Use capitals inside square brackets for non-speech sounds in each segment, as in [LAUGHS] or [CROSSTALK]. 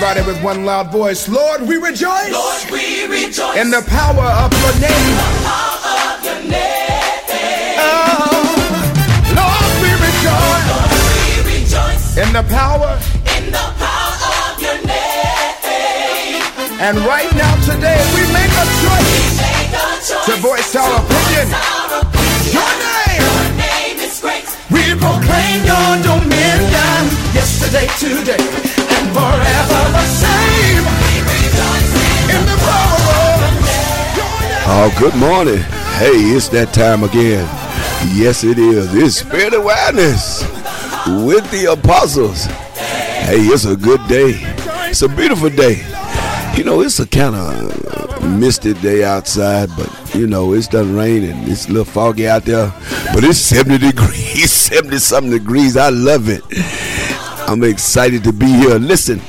Everybody with one loud voice. Lord, we rejoice. Lord, we rejoice. In the power of your name. The power of your name. Oh, Lord, we rejoice. Lord, we rejoice. In the power. In the power of your name. And right now, today, we make a choice. We make a choice. To voice our opinion. Our opinion. Your name. Your name is great. We proclaim your dominion. Yesterday, today, of. Oh, good morning. Hey, it's that time again. Yes, it is. It's Spirit Awareness with the apostles. Hey, it's a good day. It's a beautiful day. You know, it's a kind of misty day outside, but you know, it's done rain and it's a little foggy out there. But it's 70 degrees, [LAUGHS] 70 something degrees. I love it. I'm excited to be here. Listen,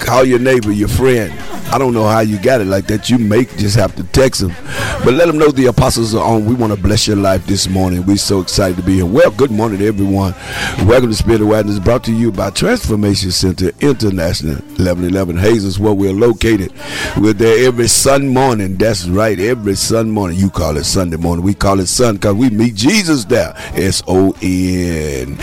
call your neighbor, your friend. I don't know how you got it like that. You may just have to text them. But let them know the apostles are on. We want to bless your life this morning. We're so excited to be here. Well, good morning everyone. Welcome to Spirit Awareness, brought to you by Transformation Center International, 1111 Hazels, where we're located. We're there every Sun morning. That's right, every Sun morning. You call it Sunday morning. We call it Sun because we meet Jesus there. S O N.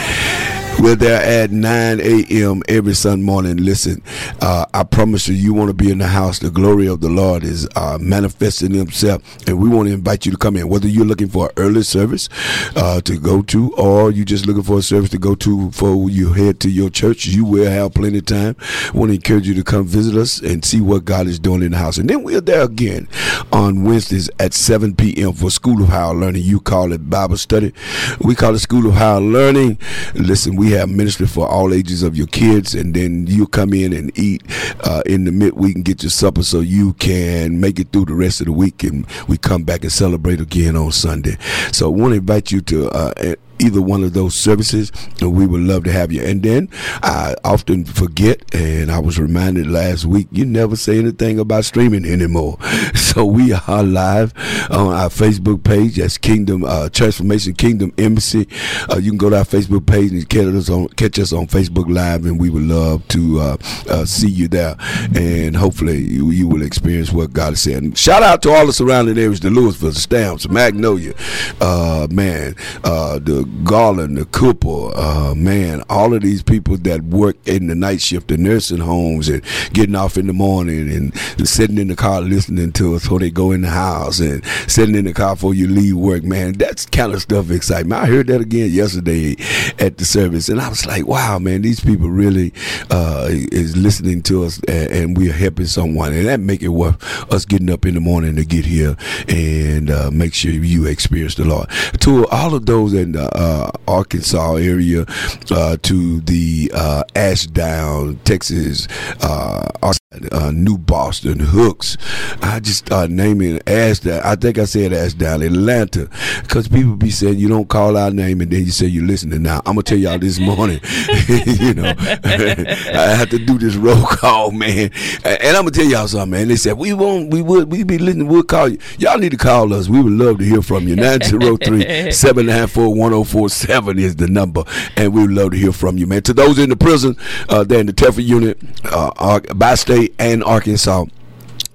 We're there at 9 a.m. every Sunday morning. Listen, uh, I promise you, you want to be in the house. The glory of the Lord is uh, manifesting Himself, and we want to invite you to come in. Whether you're looking for an early service uh, to go to, or you're just looking for a service to go to before you head to your church, you will have plenty of time. I want to encourage you to come visit us and see what God is doing in the house. And then we're there again on Wednesdays at 7 p.m. for School of Higher Learning. You call it Bible study. We call it School of Higher Learning. Listen, we have ministry for all ages of your kids, and then you come in and eat uh, in the midweek and get your supper so you can make it through the rest of the week. And we come back and celebrate again on Sunday. So I want to invite you to uh, either one of those services, and we would love to have you. And then I often forget, and I was reminded last week, you never say anything about streaming anymore. [LAUGHS] So we are live on our Facebook page. That's Kingdom uh, Transformation Kingdom Embassy. Uh, you can go to our Facebook page and catch us on catch us on Facebook Live, and we would love to uh, uh see you there. And hopefully you, you, will experience what God is saying. Shout out to all the surrounding areas, the Lewisville, the Stamps, Magnolia, uh, man, uh, the Garland, the Cooper, uh, man, all of these people that work in the night shift, the nursing homes, and getting off in the morning and, sitting in the car listening to us before they go in the house and sitting in the car before you leave work, man, that's kind of stuff exciting. I heard that again yesterday at the service, and I was like, wow, man, these people really uh, is listening to us, and, and we're helping someone, and that make it worth us getting up in the morning to get here and uh, make sure you experience the Lord. To all of those in the uh, Arkansas area, uh, to the uh, Ashdown, Texas, uh, uh, New Boston, Hooks. I just start naming Ashdown. I think I said Ashdown, Atlanta, because people be saying you don't call our name and then you say you're listening. Now I'm gonna tell y'all this morning, [LAUGHS] you know, [LAUGHS] I have to do this roll call, man, and I'm gonna tell y'all something, man. They said we won't, we would, we be listening, we'll call you. Y'all need to call us. We would love to hear from you. [LAUGHS] 903 794 1047 is the number, and we would love to hear from you, man. To those in the prison, uh, they're in the Telford unit, uh, by state and Arkansas.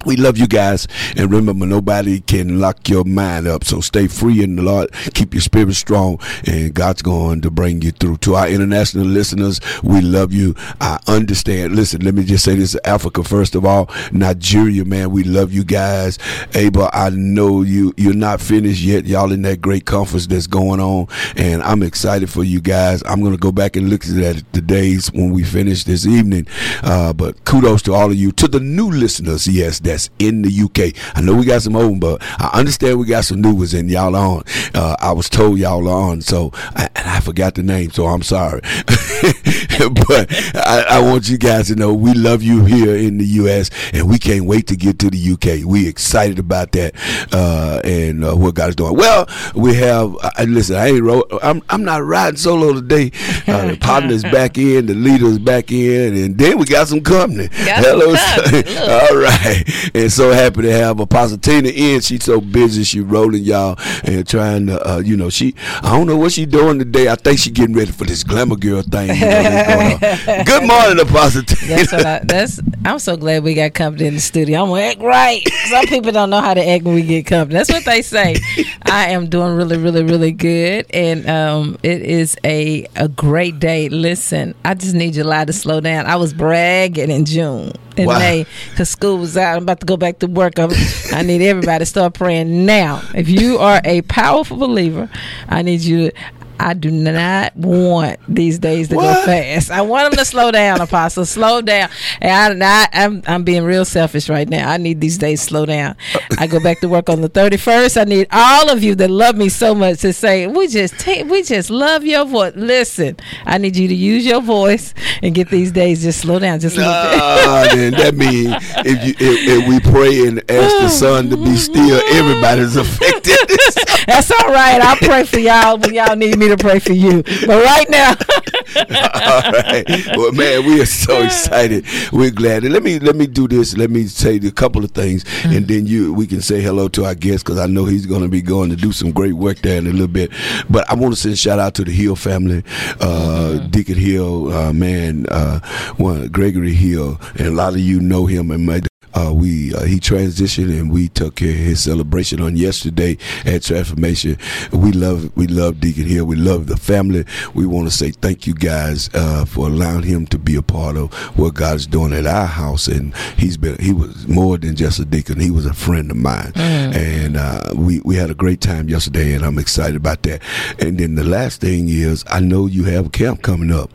We love you guys, and remember, nobody can lock your mind up. So stay free in the Lord, keep your spirit strong, and God's going to bring you through. To our international listeners, we love you. I understand. Listen, let me just say this: Africa, first of all, Nigeria, man, we love you guys. Abel, I know you. You're not finished yet. Y'all in that great conference that's going on, and I'm excited for you guys. I'm going to go back and look at the days when we finish this evening. Uh, but kudos to all of you. To the new listeners, yes that's in the UK. I know we got some old, but I understand we got some new ones and y'all on. Uh, I was told y'all are on, so I, and I forgot the name, so I'm sorry. [LAUGHS] but I, I, want you guys to know we love you here in the US, and we can't wait to get to the UK. We excited about that uh, and uh, what God is doing. Well, we have. Uh, listen, I ain't. Ro- I'm I'm not riding solo today. [LAUGHS] Uh, the partner's back in, the leader's back in, and then we got some company. Got Hello, company. all right. And so happy to have Apostle Tina in. She's so busy, she rolling y'all and trying to, uh, you know, she. I don't know what she doing today. I think she getting ready for this glamour girl thing. You know, that's going on. [LAUGHS] Good morning, Apostle Tina. That's what I, that's. I'm so glad we got company in the studio. I'm gonna act right. Some people don't know how to act when we get company. That's what they say. [LAUGHS] I am doing really, really, really good, and um, it is a a great day. Listen, I just need July to slow down. I was bragging in June in Wow. May because school was out. I'm about to go back to work. I'm, I need everybody to start praying now. If you are a powerful believer, I need you to. I do not want these days to What? go fast. I want them to slow down, Apostle. Slow down. And I, I, I'm, I'm being real selfish right now. I need these days to slow down. I go back to work on the 31st. I need all of you that love me so much to say, we just take, we just love your voice. Listen, I need you to use your voice and get these days just slow down just a little bit. [LAUGHS] Then that means if you if, if we pray and ask the sun to be still, everybody's [LAUGHS] affected. [LAUGHS] That's all right. I'll pray for y'all when y'all need me to pray for you. But right now, [LAUGHS] All right. Well, man, we are so excited. We're glad. And let me let me do this. Let me say a couple of things, and then you we can say hello to our guest because I know he's going to be going to do some great work there in a little bit. But I want to send a shout out to the Hill family, uh, Deacon Hill, uh, man, uh, one Gregory Hill, and a lot of you know him and. My, uh, we uh, he transitioned and we took care of his celebration on yesterday at Transformation. We love we love Deacon Hill. We love the family. We want to say thank you guys uh, for allowing him to be a part of what God is doing at our house. And he's been he was more than just a deacon. He was a friend of mine, and uh, we we had a great time yesterday, and I'm excited about that. And then the last thing is, I know you have a camp coming up.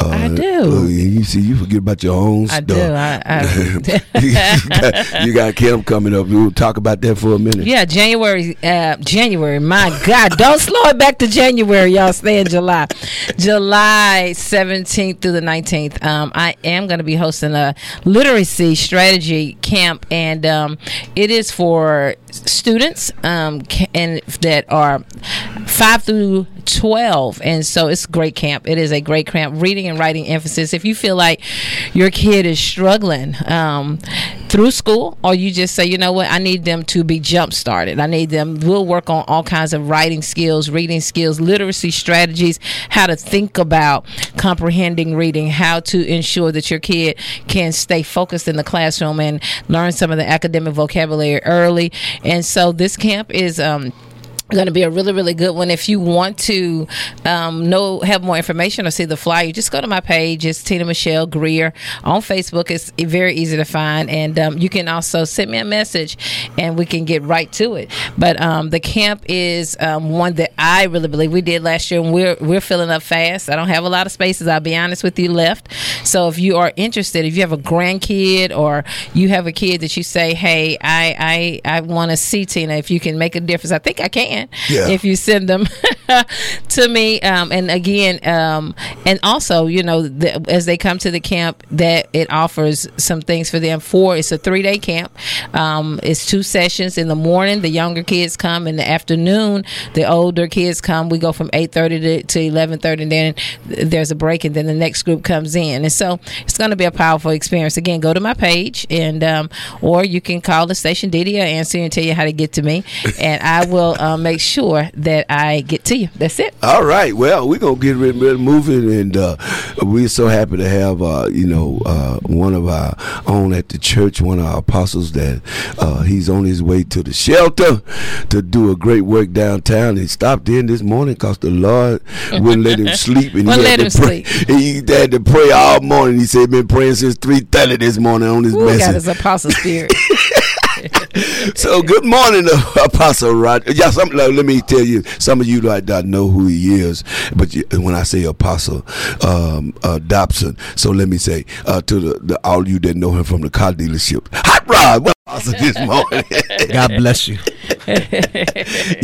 Uh, I do. uh, you see, you forget about your own I stuff. do. I, I you, [LAUGHS] [LAUGHS] [LAUGHS] you got camp coming up. We'll talk about that for a minute. Yeah, January. Uh, January. My God, don't slow it back to January. Y'all stay in July. July seventeenth through the nineteenth. Um, I am going to be hosting a literacy strategy camp, and um, it is for students um, and that are five through 12 and so it's great camp. It is a great camp. Reading and writing emphasis. If you feel like your kid is struggling um, through school or you just say you know what? I need them to be jump started i need them we'll work on all kinds of writing skills reading skills literacy strategies how to think about comprehending reading how to ensure that your kid can stay focused in the classroom and learn some of the academic vocabulary early and so this camp is um, going to be a really really good one. If you want to um, know have more information or see the flyer just go to my page. It's tina michelle greer on facebook. It's very easy to find. And um, you can also send me a message and we can get right to it. But um, the camp is um, one that i really believe we did last year and we're we're filling up fast. I don't have a lot of spaces i'll be honest with you left. So if you are interested if you have a grandkid or you have a kid that you say hey i i, I want to see tina if you can make a difference i think i can Yeah. if you send them [LAUGHS] [LAUGHS] to me um, and again um, and also you know the, as they come to the camp that it offers some things for them. For it's a three day camp. Um, it's two sessions in the morning. The younger kids come. In the afternoon the older kids come. We go from 8.30 to, to 11.30 and then there's a break and then the next group comes in. And so it's going to be a powerful experience. Again go to my page and um, or you can call the station Didi answer and tell you how to get to me. And I will uh, make sure that I get to you that's it All right. Well, we're gonna get rid of moving, and uh, we're so happy to have uh, you know uh, one of our own at the church, one of our apostles that uh, he's on his way to the shelter to do a great work downtown. He stopped in this morning because the Lord wouldn't let him [LAUGHS] sleep, and he had let to him pray. sleep. [LAUGHS] He had to pray all morning. He said, "He "Been praying since three thirty this morning on his Ooh, got his apostle spirit [LAUGHS] [LAUGHS] So [LAUGHS] good morning, [LAUGHS] Apostle Rod. Yeah, some, like, let me tell you, some of you like not know who he is, but you, when I say Apostle um, uh, Dobson, so let me say uh, to the, the all you that know him from the car dealership, Hot Rod. Well, Apostle this morning, God bless you.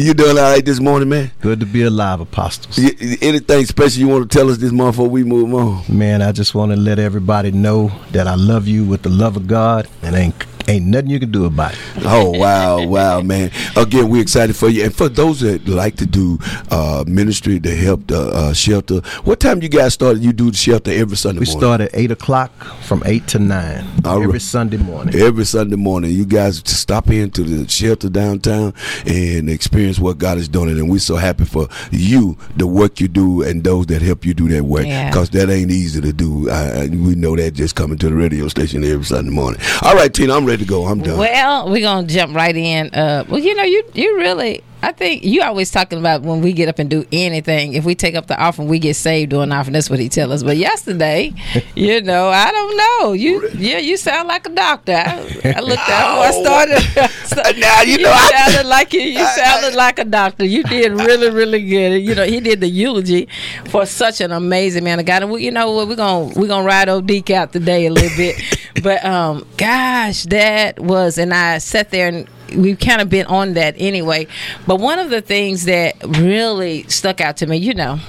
you doing all right this morning, man? Good to be alive, apostles. Anything special you want to tell us this month before we move on? Man, I just want to let everybody know that I love you with the love of God and en- Ain't nothing you can do about it. Oh wow, wow, man! Again, we're excited for you, and for those that like to do uh, ministry to help the uh, shelter. What time you guys started? You do the shelter every Sunday morning? We morning. start at eight o'clock from eight to nine All every right. Sunday morning. Every Sunday morning, you guys stop into the shelter downtown and experience what God is doing, and we're so happy for you, the work you do, and those that help you do that work, Yeah. because that ain't easy to do. I, I- we know that just coming to the radio station every Sunday morning. All right, Tina, I'm ready to go. I'm done. Well, we're gonna jump right in. Uh, well, you know, you you really, I think you always talking about when we get up and do anything. If we take up the offering, we get saved doing offering. That's what he tell us. But yesterday, [LAUGHS] you know, I don't know. You yeah, you sound like a doctor. I, I looked out when I started. [LAUGHS] Now, you you know, I- sounded like you. You I- sounded like a doctor. You did really, really good. You know, he did the eulogy for such an amazing man of God. And we, you know what? We're gonna we're gonna ride old Deke out today a little bit. [LAUGHS] but um, gosh, that was, and I sat there and. We've kind of been on that anyway. But one of the things that really stuck out to me, you know,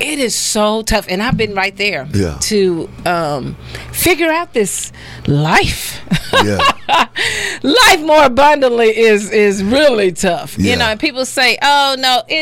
it is so tough. And I've been right there Yeah. to um, figure out this life. Yeah. [LAUGHS] life more abundantly is is really tough. Yeah. You know, and people say, "Oh no, it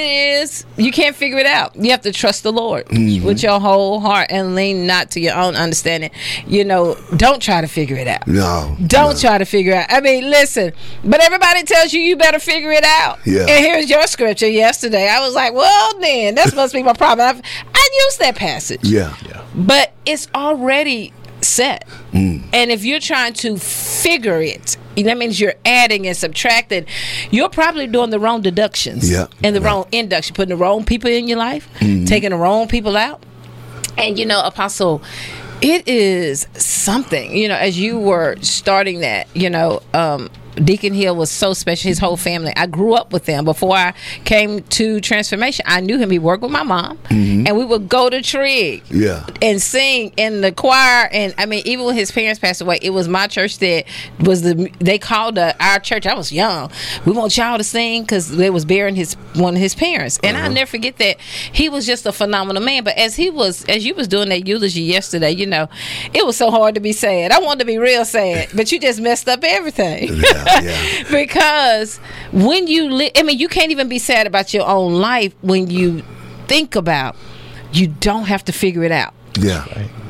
is." You can't figure it out. You have to trust the Lord Mm-hmm. with your whole heart and lean not to your own understanding. You know, don't try to figure it out. No. Don't try to figure it out. I mean, listen, but everybody tells you you better figure it out. Yeah. And here's your scripture yesterday. I was like, well, then, that must be my problem. I've, I used that passage Yeah. but it's already set. Mm. And if you're trying to figure it, that means you're adding and subtracting. You're probably doing the wrong deductions Yeah. and the Yeah. wrong induction, putting the wrong people in your life, Mm-hmm. taking the wrong people out. And you know, Apostle, it is something. You know, as you were starting that, you know, um, Deacon Hill was so special. His whole family. I grew up with them before I came to Transformation. I knew him. He worked with my mom, and we would go to Mm-hmm. Yeah. and sing in the choir. And I mean, even when his parents passed away, it was my church that was the they called the, our church. I was young. We want y'all to sing because they was burying his one of his parents. And I'll never forget that he was just a phenomenal man. But as he was, as you was doing that eulogy yesterday, you know, it was so hard to be sad. I wanted to be real sad, but you just messed up everything. Yeah. [LAUGHS] yeah. because when you li- I mean you can't even be sad about your own life when you think about you don't have to figure it out. Yeah.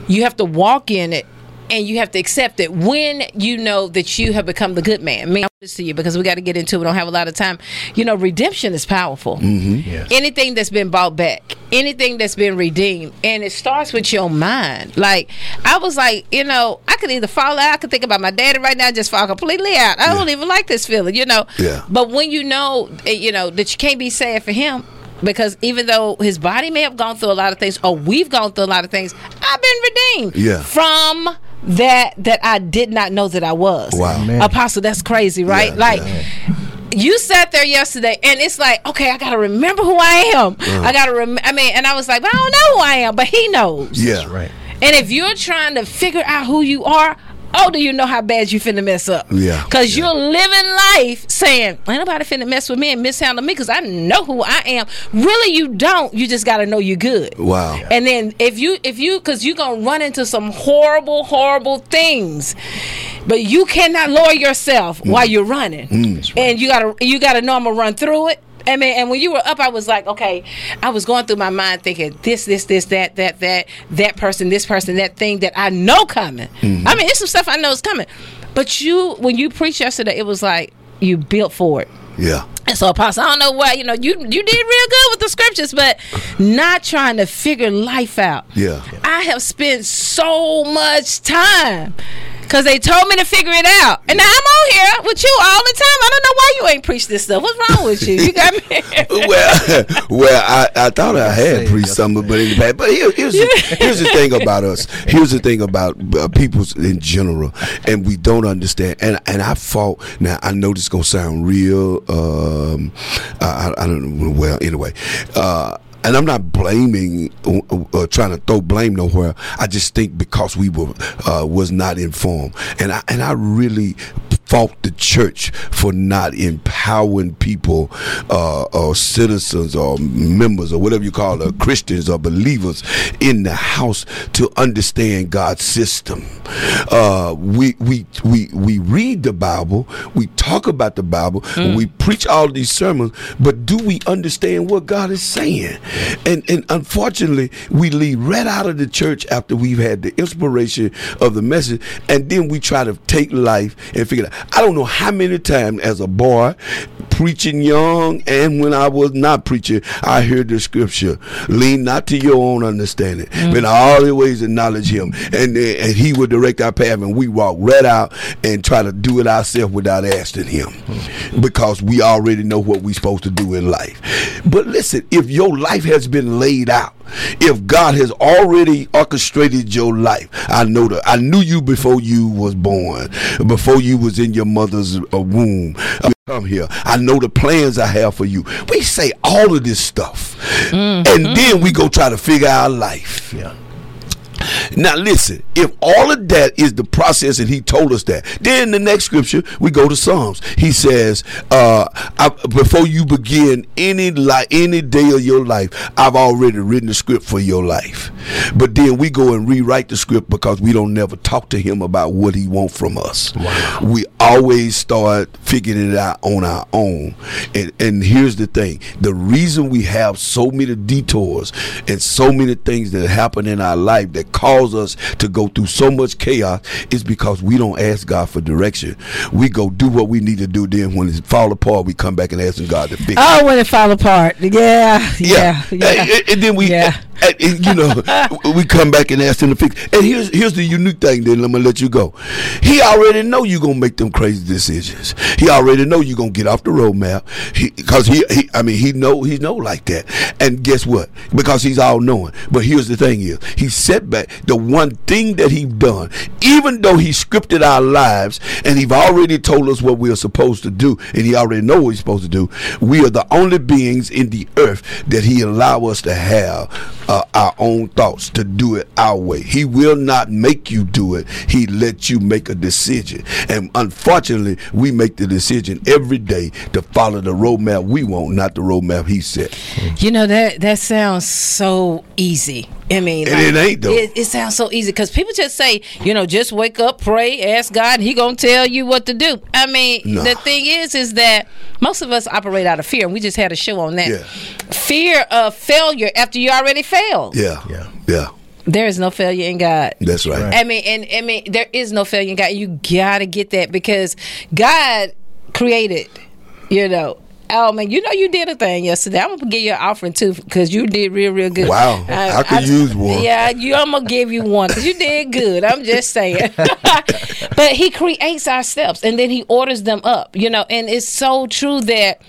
You have to walk in it and you have to accept it when you know that you have become the good man. I mean, I'm this to you because we got to get into it. We don't have a lot of time. You know, redemption is powerful. Yes. Anything that's been bought back, anything that's been redeemed, and it starts with your mind. Like I was like, you know, I could either fall out. I could think about my daddy right now, just fall completely out. I don't even like this feeling, you know. Yeah. But when you know, eh, you know that you can't be sad for him. Because even though his body may have gone through a lot of things, or we've gone through a lot of things, I've been redeemed Yeah. from that that I did not know that I was. Wow. Amen. Apostle, that's crazy, right? Yeah, like yeah. you sat there yesterday and it's like, okay, I gotta remember who I am. Uh-huh. I gotta rem I mean, and I was like, but I don't know who I am, but he knows. Yeah. Right. And if you're trying to figure out who you are, oh, do you know how bad you finna mess up? Yeah. Because you're living life saying, ain't nobody finna mess with me and mishandle me because I know who I am. Really, you don't. You just gotta know you're good. Wow. And then if you if you because you're gonna run into some horrible, horrible things. But you cannot lower yourself Mm. while you're running. And you gotta you gotta know I'm gonna run through it. I mean, and when you were up, I was like, okay, I was going through my mind thinking this, this, this, that, that, that, that person, this person, that thing that I know coming. Mm-hmm. I mean, it's some stuff I know is coming. But you, when you preached yesterday, it was like you built for it. Yeah. And so, Apostle, I don't know why, you know, you you did real good with the scriptures, but not trying to figure life out. Yeah. I have spent so much time because they told me to figure it out. And now I'm on here with you all the time. I don't know why you ain't preached this stuff. What's wrong with you? You got me. [LAUGHS] well, [LAUGHS] well, I, I thought I had Say preached something, but in the past. But here, here's the, [LAUGHS] here's the thing about us. Here's the thing about uh, people in general, and we don't understand. And and I fought. Now I know this gonna sound real. Um, I, I don't know. Well, anyway. Uh, and I'm not blaming, uh, uh, trying to throw blame nowhere. I just think because we were uh, was not informed, and I and I really fault the church for not empowering people, uh, or citizens, or members, or whatever you call it, Christians or believers in the house to understand God's system. Uh, we we we we read the Bible, we talk about the Bible, we preach all these sermons, but do we understand what God is saying? And and unfortunately, we leave right out of the church after we've had the inspiration of the message, and then we try to take life and figure it out. I don't know how many times as a boy, preaching young, and when I was not preaching, I heard the scripture: "Lean not to your own understanding, mm. but in all your ways acknowledge Him, and and He will direct our path." And we walk right out and try to do it ourselves without asking Him, mm. because we already know what we're supposed to do in life. But listen, if your life has been laid out, if God has already orchestrated your life, I know that I knew you before you was born, before you was in your mother's uh, womb. Come here. I know the plans I have for you. We say all of this stuff, and then we go try to figure out life. Yeah. Now listen, if all of that is the process and he told us that, then the next scripture we go to Psalms. He says, uh, I, before you begin any li- any day of your life, I've already written the script for your life. But then we go and rewrite the script because we don't never talk to him about what he wants from us. We always start figuring it out on our own. And and here's the thing. The reason we have so many detours and so many things that happen in our life that cause us to go through so much chaos is because we don't ask God for direction. We go do what we need to do. Then when it fall apart, we come back and asking God to fix oh, it. Oh, when it fall apart. Yeah. Yeah. And, Yeah. and- and then we, Yeah. [LAUGHS] and- and, you know, [LAUGHS] we come back and ask him to fix. And here's here's the unique thing. Then I'm gonna let you go. He already know you gonna make them crazy decisions. He already know you gonna get off the roadmap. Because he, he, I mean, he know he know like that. And guess what? Because he's all knowing. But here's the thing: is he set back the one thing that He's done, even though he scripted our lives and he've already told us what we are supposed to do, and he already know what he's supposed to do. We are the only beings in the earth that he allow us to have uh, our own thoughts to do it our way. He will not make you do it. He let you make a decision. And unfortunately, we make the decision every day to follow the roadmap we want, not the roadmap he set. You know that that sounds so easy. I mean, And it ain't, though. It, it sounds so easy because people just say, you know, just wake up, pray, ask God, and He gonna tell you what to do. I mean, No. the thing is, is that most of us operate out of fear, and we just had a show on that. Yeah. Fear of failure after you already failed. Yeah. Yeah. Yeah. There is no failure in God. That's right. I mean, and I mean, there is no failure in God. You gotta get that because God created, you know. Oh man, you know you did a thing yesterday. I'm gonna give you an offering too because you did real, real good. Wow, I could use one. Yeah, you. I'm gonna give you one because you did good. I'm just saying. [LAUGHS] but He creates our steps and then He orders them up. You know, and it's so true that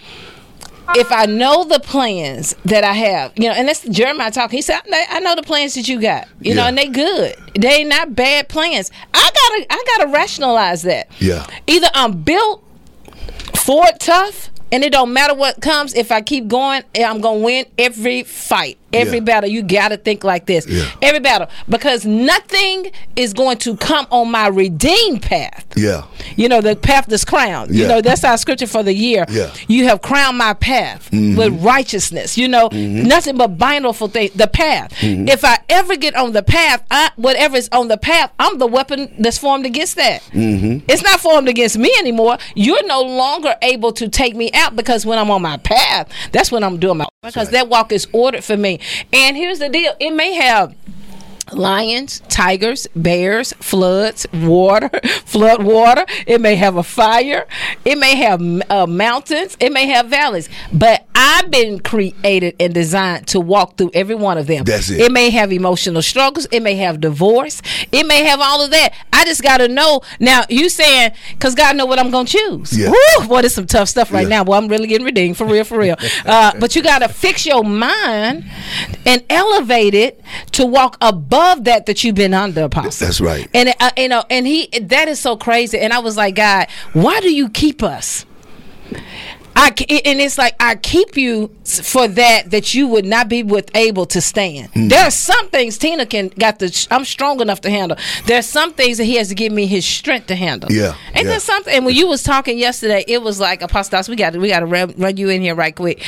if I know the plans that I have, you know, and that's Jeremiah talking. He said, I know, the plans that you got, you know, and they good. They ain't not bad plans. I gotta, I gotta rationalize that. Yeah. Either I'm built for it tough, and it don't matter what comes. If I keep going, I'm gonna win every fight, every Yeah. battle. You gotta think like this, Yeah. every battle, because nothing is going to come on my redeemed path. Yeah. You know, the path that's crowned. You know, that's our scripture for the year. Yeah. You have crowned my path mm-hmm. with righteousness. You know, mm-hmm. nothing but bindful thing. The path. Mm-hmm. If I ever get on the path, I, whatever is on the path, I'm the weapon that's formed against that. It's not formed against me anymore. You're no longer able to take me out because when I'm on my path, that's when I'm doing my because that walk is ordered for me. And here's the deal: it may have lions, tigers, bears, floods, water, [LAUGHS] flood water. It may have a fire. It may have uh, mountains. It may have valleys. But I've been created and designed to walk through every one of them. That's it. It may have emotional struggles. It may have divorce. It may have all of that. I just got to know. Now, you saying, because God know what I'm going to choose. Yeah. Woo, boy, there's some tough stuff right Yeah. now. Well, I'm really getting redeemed for real, for real. [LAUGHS] Uh, but you got to fix your mind and elevate it to walk above that that you've been under, Apostle. That's right. And uh, you know, and he that is so crazy. And I was like, God, why do you keep us? I and it's like I keep you for that that you would not be with able to stand. Hmm. There are some things Tina can got the I'm strong enough to handle. There's some things that he has to give me his strength to handle. Yeah, Ain't yeah. there something? And when you was talking yesterday, it was like Apostle, we got to we got to run, run you in here right quick.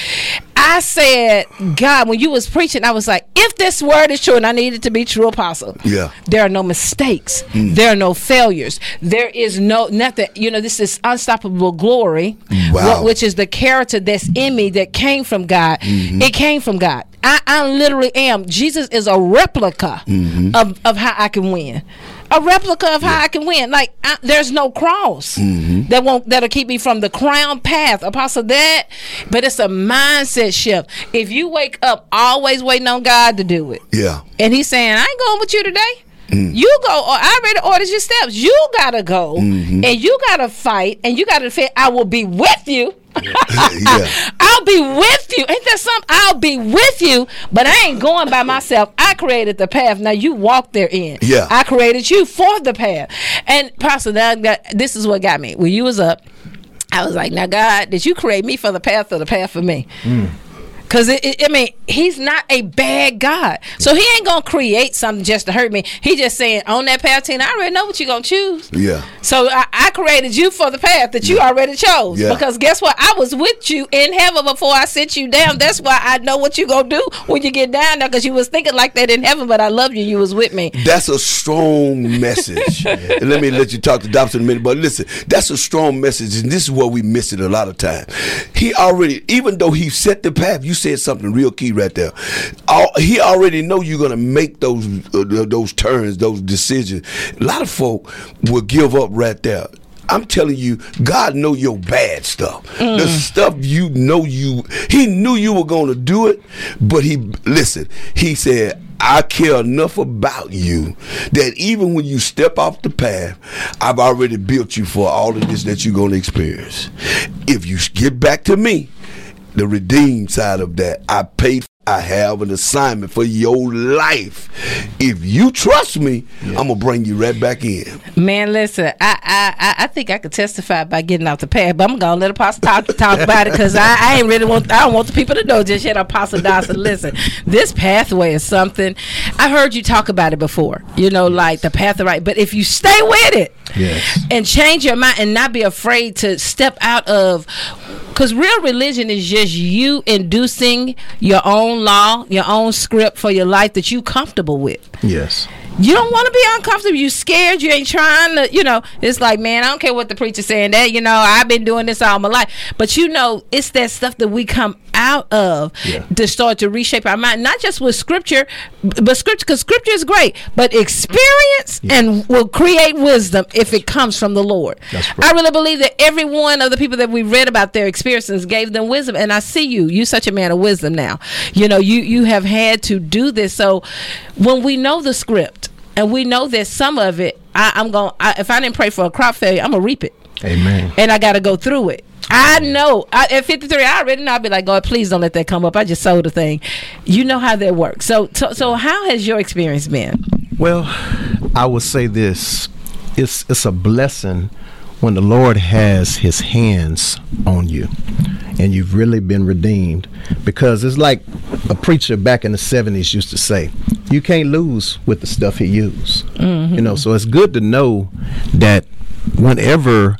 I said, God, when you was preaching, I was like, if this word is true, and I need it to be true, Apostle. Yeah. There are no mistakes. Hmm. There are no failures. There is no nothing. You know, this is unstoppable glory, Wow. wh- which is the character that's in me that came from God. Mm-hmm. It came from God. I, I literally am. Jesus is a replica mm-hmm. of, of how I can win. A replica of how I can win. Like I, there's no cross mm-hmm. that won't that'll keep me from the crown path. Apostle that, but it's a mindset shift. If you wake up always waiting on God to do it, Yeah. and he's saying, I ain't going with you today. Mm. You go. Or I already ordered your steps. You gotta go, mm-hmm. and you gotta fight, and you gotta defend. I will be with you. Yeah. [LAUGHS] [LAUGHS] I'll be with you. Ain't that something? I'll be with you, but I ain't going by myself. I created the path. Now you walk therein. Yeah. I created you for the path. And Pastor, that, that- this is what got me. When you was up, I was like, now God, did you create me for the path or the path for me? Mm. Cause it, it, I mean, he's not a bad God, so he ain't gonna create something just to hurt me. He just saying on that path, Tina, I already know what you're gonna choose. Yeah. So I, I created you for the path that you already chose. Yeah. Because guess what? I was with you in heaven before I sent you down. That's why I know what you gonna do when you get down there. Because you was thinking like that in heaven, but I love you. You was with me. That's a strong message. [LAUGHS] and let me let you talk to Dobson in a minute. But listen, that's a strong message, and this is where we miss it a lot of time. He already, even though he set the path, you said something real key right there. Al- He already know you're gonna make those uh, those turns, those decisions. A lot of folk will give up right there. I'm telling you, God know your bad stuff. The stuff you know you He knew you were gonna do it, but he listen, he said, I care enough about you that even when you step off the path, I've already built you for all of this that you're gonna experience. If you get back to me, the redeemed side of that, I paid I have an assignment for your life. If you trust me, I'm gonna bring you right back in. Man, listen, I, I I I think I could testify by getting off the path, but I'm gonna let Apostle talk talk about it because I, I ain't really want I don't want the people to know just yet. Apostle Dawson, listen, this pathway is something. I heard you talk about it before. You know, like the path of right. But if you stay with it, Yes. and change your mind and not be afraid to step out of because real religion is just you inducing your own law your own script for your life that you comfortable with Yes. you don't want to be uncomfortable. You scared. You ain't trying to. You know, it's like, man, I don't care what the preacher's saying. That you know, I've been doing this all my life. But you know, it's that stuff that we come out of Yeah. to start to reshape our mind, not just with scripture, but scripture because scripture is great, but experience and will create wisdom if it comes from the Lord. That's I really believe that every one of the people that we read about their experiences gave them wisdom, and I see you. You're such a man of wisdom now. You know, you you have had to do this. So when we know the script and we know that some of it, I, I'm going. to If I didn't pray for a crop failure, I'm gonna reap it Amen. and I got to go through it. I know I, at 53, I already know. I'll be like, God, please don't let that come up. I just sold a thing. You know how that works. So, so, so how has your experience been? Well, I would say this: it's it's a blessing when the Lord has His hands on you, and you've really been redeemed. Because it's like a preacher back in the '70s used to say, "You can't lose with the stuff he used." You mm-hmm. know, so it's good to know that whenever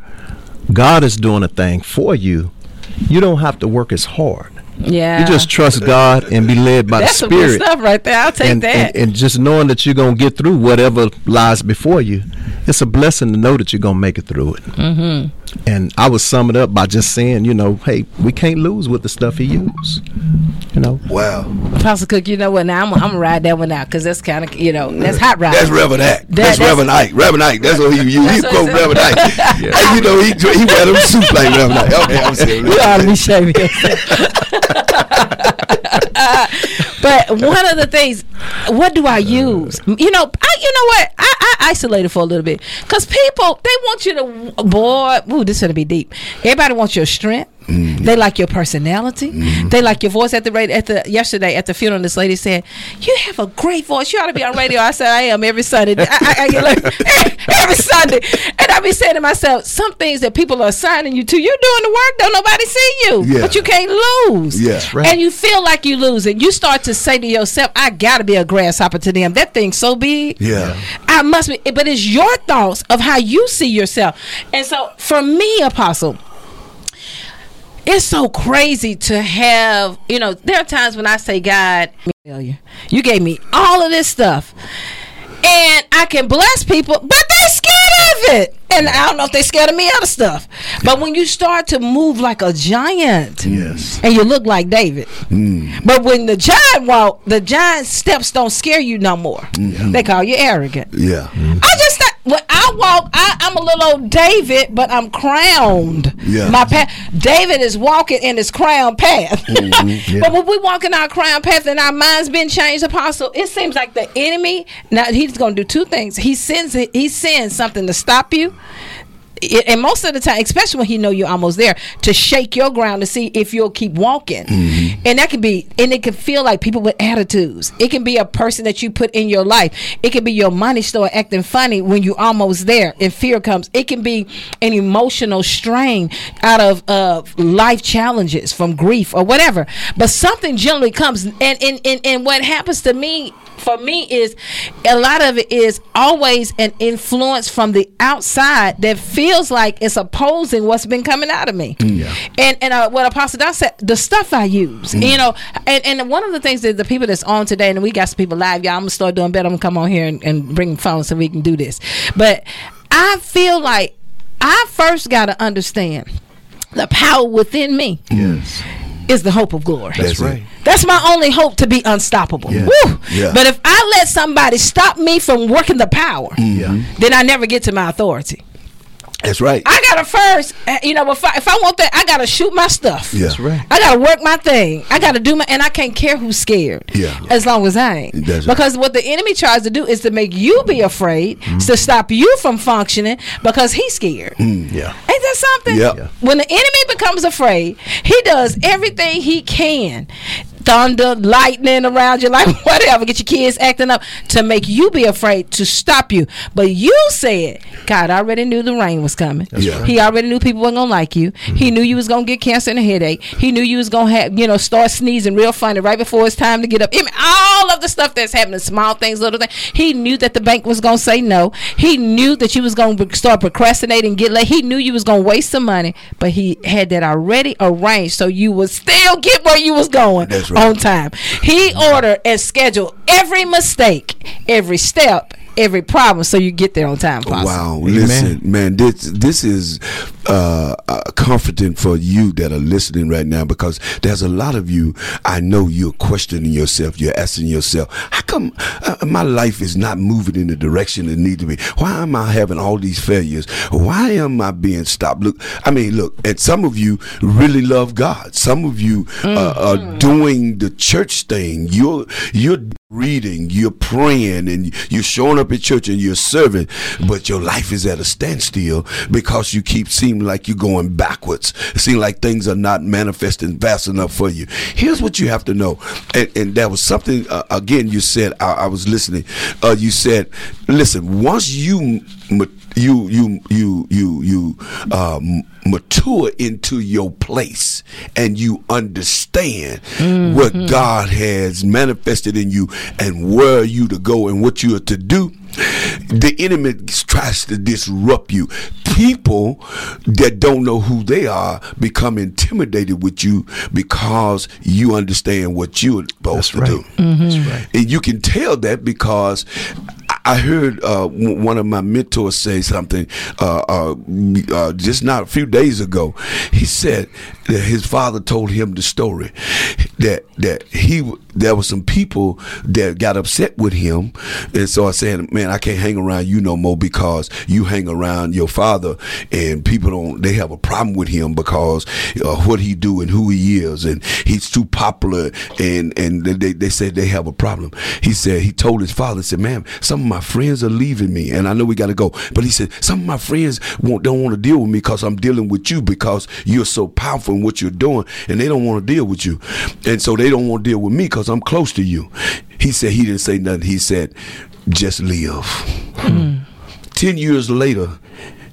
God is doing a thing for you, you don't have to work as hard. Yeah, You just trust God and be led by that's the some good Spirit stuff right there. I'll take and, that. and, and just knowing that you're gonna get through whatever lies before you, it's a blessing to know that you're gonna make it through it. Mm-hmm. And I would sum it up by just saying, you know, hey, we can't lose with the stuff he used. You know, Wow. Pastor Cook, you know what? Now I'm, I'm gonna ride that one out because that's kind of you know that's hot ride. That's Reverend Ike. That's, that's- Reverend Ike. Reverend Ike. That's what he you. He That's what quote. Reverend Ike. [LAUGHS] Hey, you know he he wear them suits like Reverend Ike. Okay, I'm serious. We ought to be shaming [LAUGHS] but one of the things, what do I uh, use? You know, I, you know what? I, I isolated for a little bit because people they want you to, boy, ooh, this is gonna be deep. Everybody wants your strength. Mm. They like your personality. Mm. They like your voice. At the radio, at the yesterday at the funeral, this lady said, "You have a great voice. You ought to be on radio." I said, "I am every Sunday. I, I, I get like, [LAUGHS] every Sunday." And I be saying to myself, some things that people are assigning you to, you're doing the work. Don't nobody see you, Yeah. but you can't lose. Yeah. Right. And you feel like you lose, and you start to say to yourself, "I got to be a grasshopper to them. That thing's so big." Yeah. I must be, but it's your thoughts of how you see yourself. And so for me, Apostle, it's so crazy to have, you know, there are times when I say, God, failure. You gave me all of this stuff. And I can bless people, but they're scared of it. And I don't know if they're scared of me other stuff. But when you start to move like a giant, Yes. and you look like David. Mm. But when the giant walk, the giant steps don't scare you no more. Mm-hmm. They call you arrogant. Yeah. I just when I walk, I, I'm a little old David, but I'm crowned. Yeah. My path. David is walking in his crown path. Mm-hmm. [LAUGHS] Yeah. But when we walk in our crown path and our minds been changed, Apostle, it seems like the enemy. Now he's going to do two things. He sends he sends something to stop you. And most of the time, especially when he know you're almost there, to shake your ground to see if you'll keep walking, and that can be, and it can feel like people with attitudes. It can be a person that you put in your life. It can be your money store acting funny when you're almost there, and fear comes. It can be an emotional strain out of uh, life challenges from grief or whatever. But something generally comes, and and and, and what happens to me for me is a lot of it is always an influence from the outside that feels like it's opposing what's been coming out of me. Mm, and and uh, what Apostle Don said, the stuff I use, mm. you know, and, and one of the things that the people that's on today, and we got some people live, y'all, I'm gonna start doing better. I'm gonna come on here and, and bring phones so we can do this. But I feel like I first got to understand the power within me Yes. is the hope of glory. That's right. That's my only hope to be unstoppable. Yeah. Woo! Yeah. But if I let somebody stop me from working the power, Yeah. then I never get to my authority. That's right. I gotta first, uh, you know, if I, if I want that, I gotta shoot my stuff. Yeah. That's right. I gotta work my thing. I gotta do my, and I can't care who's scared. Yeah. As long as I ain't. That's right. Because what the enemy tries to do is to make you be afraid, Mm-hmm. to stop you from functioning because he's scared. Yeah. Ain't that something? Yeah. Yeah. When the enemy becomes afraid, he does everything he can. Thunder, lightning around you, like [LAUGHS] whatever, get your kids acting up to make you be afraid to stop you. But you said, God already knew the rain was coming. Yeah. He already knew people weren't gonna like you. Mm-hmm. He knew you was gonna get cancer and a headache. He knew you was gonna have, you know, start sneezing real funny right before it's time to get up. I mean, all of the stuff that's happening, small things, little things. He knew that the bank was gonna say no. He knew that you was gonna start procrastinating, get late. He knew you was gonna waste some money, but he had that already arranged so you would still get where you was going That's right. On time. He ordered and scheduled every mistake, every step, every problem, so you get there on time. Apostle. Wow, listen, man, this this is uh, uh, comforting for you that are listening right now because there's a lot of you. I know you're questioning yourself. You're asking yourself, how come uh, my life is not moving in the direction it needs to be? Why am I having all these failures? Why am I being stopped? Look, I mean, look, and some of you really love God. Some of you uh, are doing the church thing. You're you're reading, you're praying, and you're showing up at church and you're serving, but your life is at a standstill because you keep seeming like you're going backwards. It seems like things are not manifesting fast enough for you. Here's what you have to know, and, and that was something uh, again you said. I, I was listening. Uh, you said, "Listen, once you." You you you you you um, mature into your place and you understand what God has manifested in you and where you to go and what you are to do. The enemy tries to disrupt you. People that don't know who they are become intimidated with you because you understand what you're supposed That's to right. do. That's right. And you can tell that because I- heard uh, one of my mentors say something uh, uh, uh, just not a few days ago. He said that his father told him the story that that he there were some people that got upset with him, and so I said, "Man, I can't hang around you no more because you hang around your father, and people don't. They have a problem with him because uh, what he do and who he is, and he's too popular, and and they they said they have a problem." He said he told his father, he said, "Man, some of my friends are leaving me, and I know we got to go, but he said some of my friends won't don't want to deal with me because I'm dealing with you because you're so powerful in what you're doing, and they don't want to deal with you, and so they don't want to deal with me because I'm close to you." He said he didn't say nothing. He said, "Just live." Hmm. Ten years later,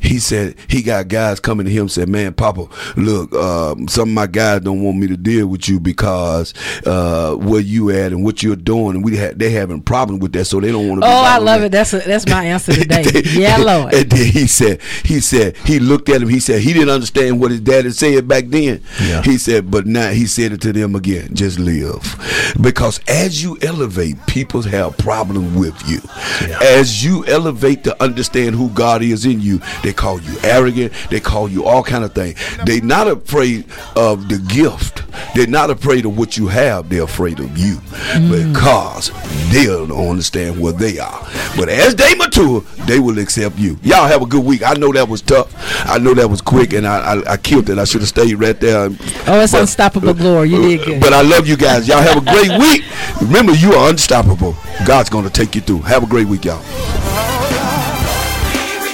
he said he got guys coming to him and said, "Man, Papa, look, um, some of my guys don't want me to deal with you because uh, where you at and what you're doing, and we ha- they having problem with that, so they don't want to." Oh, I love it. That's a, that's my answer [LAUGHS] today. yeah, Lord. And then he said, he said, he looked at him. He said he didn't understand what his dad had said back then. Yeah. He said, but now he said it to them again. Just live, because as you elevate, people have problem with you. As you elevate to understand who God is in you, they call you arrogant. They call you all kind of things. They're not afraid of the gift. They're not afraid of what you have. They're afraid of you because they don't understand where they are. But as they mature, they will accept you. Y'all have a good week. I know that was tough. I know that was quick, and I I, I killed it. I should have stayed right there. Oh, it's But- unstoppable glory. You did good. But I love you guys. Y'all have a great week. Remember, you are unstoppable. God's going to take you through. Have a great week, y'all.